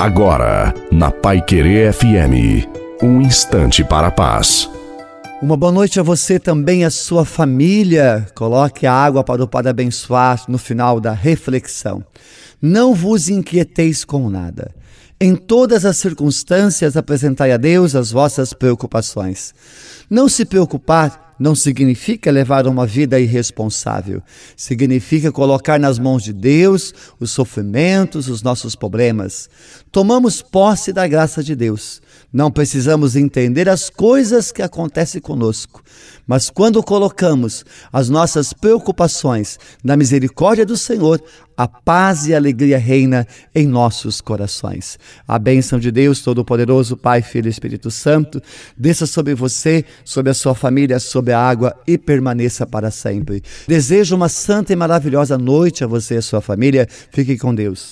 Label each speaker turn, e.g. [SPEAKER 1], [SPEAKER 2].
[SPEAKER 1] Agora, na Pai Querer FM, um instante para a paz.
[SPEAKER 2] Uma boa noite a você também, a sua família. Coloque a água para o Padre abençoar no final da reflexão. Não vos inquieteis com nada. Em todas as circunstâncias apresentai a Deus as vossas preocupações. Não se preocupar não significa levar uma vida irresponsável. Significa colocar nas mãos de Deus os sofrimentos, os nossos problemas. Tomamos posse da graça de Deus. Não precisamos entender as coisas que acontecem conosco, mas quando colocamos as nossas preocupações na misericórdia do Senhor, a paz e a alegria reina em nossos corações. A bênção de Deus Todo-Poderoso, Pai, Filho e Espírito Santo, desça sobre você, sobre a sua família, sobre água e permaneça para sempre. Desejo uma santa e maravilhosa noite a você e a sua família. Fique com Deus.